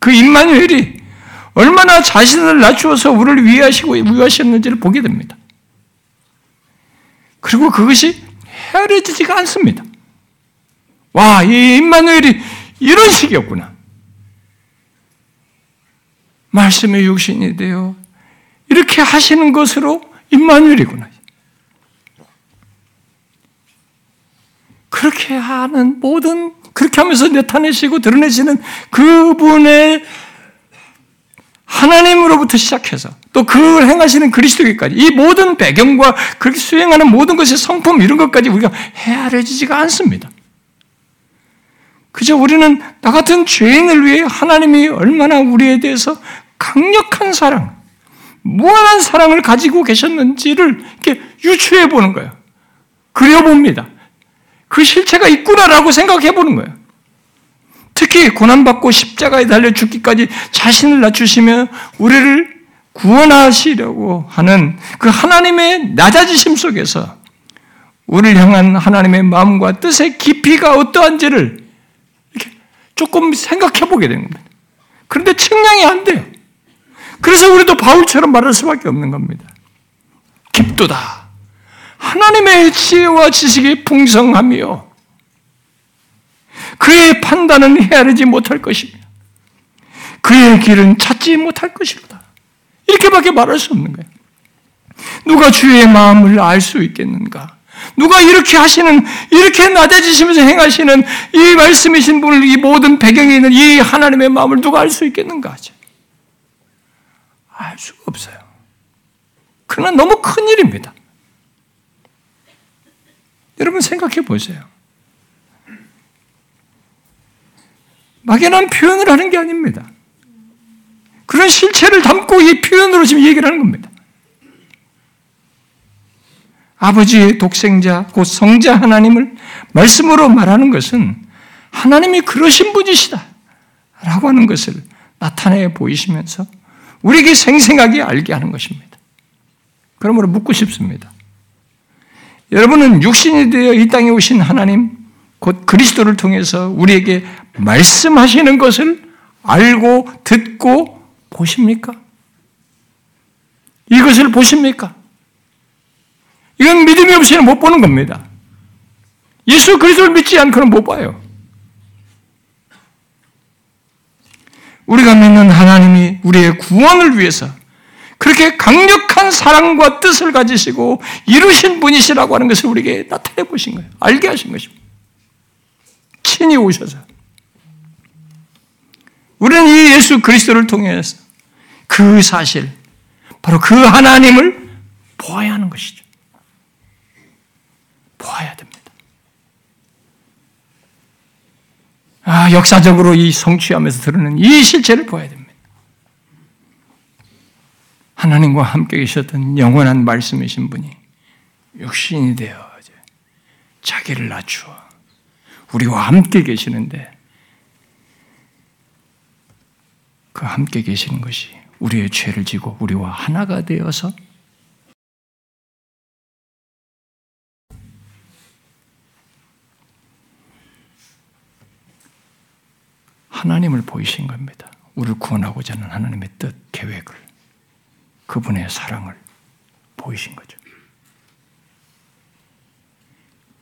그 임마누엘이 얼마나 자신을 낮추어서 우리를 위하시고 위하셨는지를 보게 됩니다. 그리고 그것이 헤아려지지가 않습니다. 와, 이 임마누엘이 이런 식이었구나. 말씀의 육신이 되어 이렇게 하시는 것으로 임마누엘이구나. 그렇게 하는 모든 그렇게 하면서 나타내시고 드러내시는 그분의 하나님으로부터 시작해서 또 그걸 행하시는 그리스도께까지 이 모든 배경과 그렇게 수행하는 모든 것의 성품 이런 것까지 우리가 헤아려지지가 않습니다. 그저 우리는 나 같은 죄인을 위해 하나님이 얼마나 우리에 대해서 강력한 사랑, 무한한 사랑을 가지고 계셨는지를 이렇게 유추해 보는 거예요. 그려 봅니다. 그 실체가 있구나라고 생각해 보는 거예요. 특히 고난받고 십자가에 달려 죽기까지 자신을 낮추시며 우리를 구원하시려고 하는 그 하나님의 낮아지심 속에서 우리를 향한 하나님의 마음과 뜻의 깊이가 어떠한지를 이렇게 조금 생각해 보게 되는 겁니다. 그런데 측량이 안 돼요. 그래서 우리도 바울처럼 말할 수밖에 없는 겁니다. 깊도다. 하나님의 지혜와 지식이 풍성하며 그의 판단은 헤아리지 못할 것이며 그의 길은 찾지 못할 것이로다. 이렇게밖에 말할 수 없는 거예요. 누가 주의 마음을 알 수 있겠는가? 누가 이렇게 하시는, 이렇게 낮아지시면서 행하시는 이 말씀이신 분을, 이 모든 배경에 있는 이 하나님의 마음을 누가 알 수 있겠는가. 알 수가 없어요. 그러나 너무 큰 일입니다. 여러분 생각해 보세요. 막연한 표현을 하는 게 아닙니다. 그런 실체를 담고 이 표현으로 지금 얘기를 하는 겁니다. 아버지의 독생자, 곧 성자 하나님을 말씀으로 말하는 것은 하나님이 그러신 분이시다. 라고 하는 것을 나타내 보이시면서 우리에게 생생하게 알게 하는 것입니다. 그러므로 묻고 싶습니다. 여러분은 육신이 되어 이 땅에 오신 하나님, 곧 그리스도를 통해서 우리에게 말씀하시는 것을 알고 듣고 보십니까? 이것을 보십니까? 이건 믿음이 없이는 못 보는 겁니다. 예수 그리스도를 믿지 않고는 못 봐요. 우리가 믿는 하나님이 우리의 구원을 위해서 그렇게 강력한 사랑과 뜻을 가지시고 이루신 분이시라고 하는 것을 우리에게 나타내 보신 거예요. 알게 하신 것입니다. 친히 오셔서. 우리는 이 예수 그리스도를 통해서 그 사실, 바로 그 하나님을 보아야 하는 것이죠. 보아야 됩니다. 아, 역사적으로 이 성취하면서 드러낸 이 실체를 보아야 됩니다. 하나님과 함께 계셨던 영원한 말씀이신 분이 육신이 되어 자기를 낮추어 우리와 함께 계시는데 그 함께 계시는 것이 우리의 죄를 지고 우리와 하나가 되어서 하나님을 보이신 겁니다. 우리를 구원하고자 하는 하나님의 뜻, 계획을, 그분의 사랑을 보이신 거죠.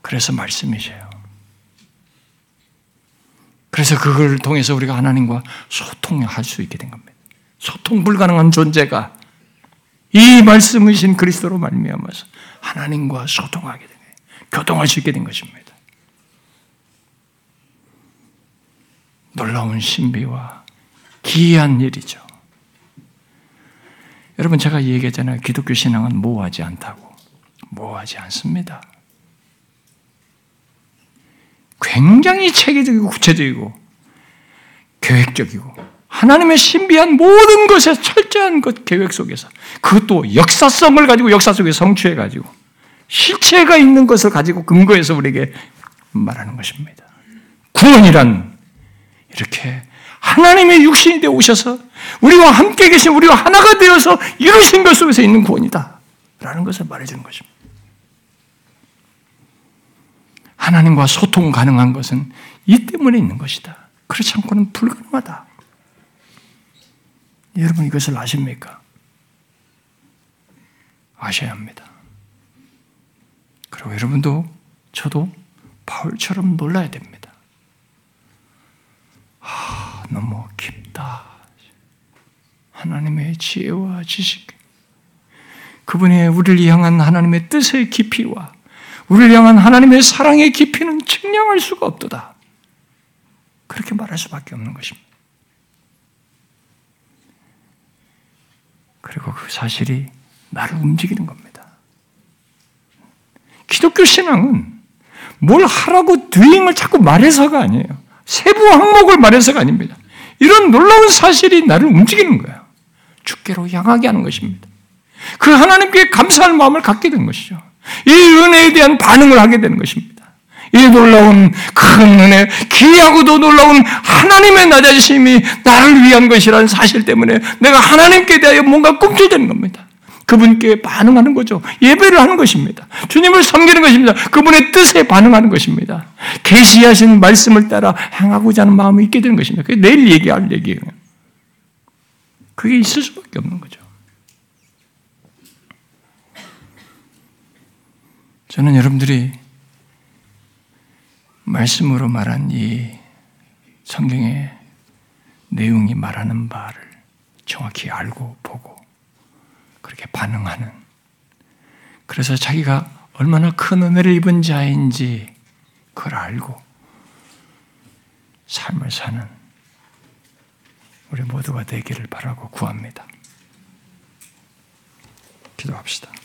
그래서 말씀이세요. 그래서 그걸 통해서 우리가 하나님과 소통할 수 있게 된 겁니다. 소통 불가능한 존재가 이 말씀이신 그리스도로 말미암아서 하나님과 소통하게 된 거예요. 교통할 수 있게 된 것입니다. 놀라운 신비와 기이한 일이죠. 여러분 제가 얘기했잖아요. 기독교 신앙은 모호하지 않다고. 모호하지 않습니다. 굉장히 체계적이고 구체적이고 계획적이고 하나님의 신비한 모든 것에 철저한 것 계획 속에서 그것도 역사성을 가지고 역사 속에 성취해 가지고 실체가 있는 것을 가지고 근거해서 우리에게 말하는 것입니다. 구원이란 이렇게 하나님의 육신이 되어 오셔서 우리와 함께 계신 우리와 하나가 되어서 이루신 것 속에서 있는 구원이다. 라는 것을 말해주는 것입니다. 하나님과 소통 가능한 것은 이 때문에 있는 것이다. 그렇지 않고는 불가능하다. 여러분 이것을 아십니까? 아셔야 합니다. 그리고 여러분도 저도 바울처럼 놀라야 됩니다. 아, 너무 깊다. 하나님의 지혜와 지식, 그분의 우리를 향한 하나님의 뜻의 깊이와 우리를 향한 하나님의 사랑의 깊이는 측량할 수가 없도다. 그렇게 말할 수밖에 없는 것입니다. 그리고 그 사실이 나를 움직이는 겁니다. 기독교 신앙은 뭘 하라고 드잉을 자꾸 말해서가 아니에요. 세부 항목을 말해서가 아닙니다. 이런 놀라운 사실이 나를 움직이는 거예요. 주께로 향하게 하는 것입니다. 그 하나님께 감사할 마음을 갖게 된 것이죠. 이 은혜에 대한 반응을 하게 되는 것입니다. 이 놀라운 큰 은혜, 귀하고도 놀라운 하나님의 낮아심이 나를 위한 것이라는 사실 때문에 내가 하나님께 대하여 뭔가 꿈틀대는 겁니다. 그분께 반응하는 거죠. 예배를 하는 것입니다. 주님을 섬기는 것입니다. 그분의 뜻에 반응하는 것입니다. 계시하신 말씀을 따라 행하고자 하는 마음이 있게 되는 것입니다. 그게 내일 얘기할 얘기예요. 그게 있을 수밖에 없는 거죠. 저는 여러분들이 말씀으로 말한 이 성경의 내용이 말하는 바를 정확히 알고 보고 그렇게 반응하는 그래서 자기가 얼마나 큰 은혜를 입은 자인지 그걸 알고 삶을 사는 우리 모두가 되기를 바라고 구합니다. 기도합시다.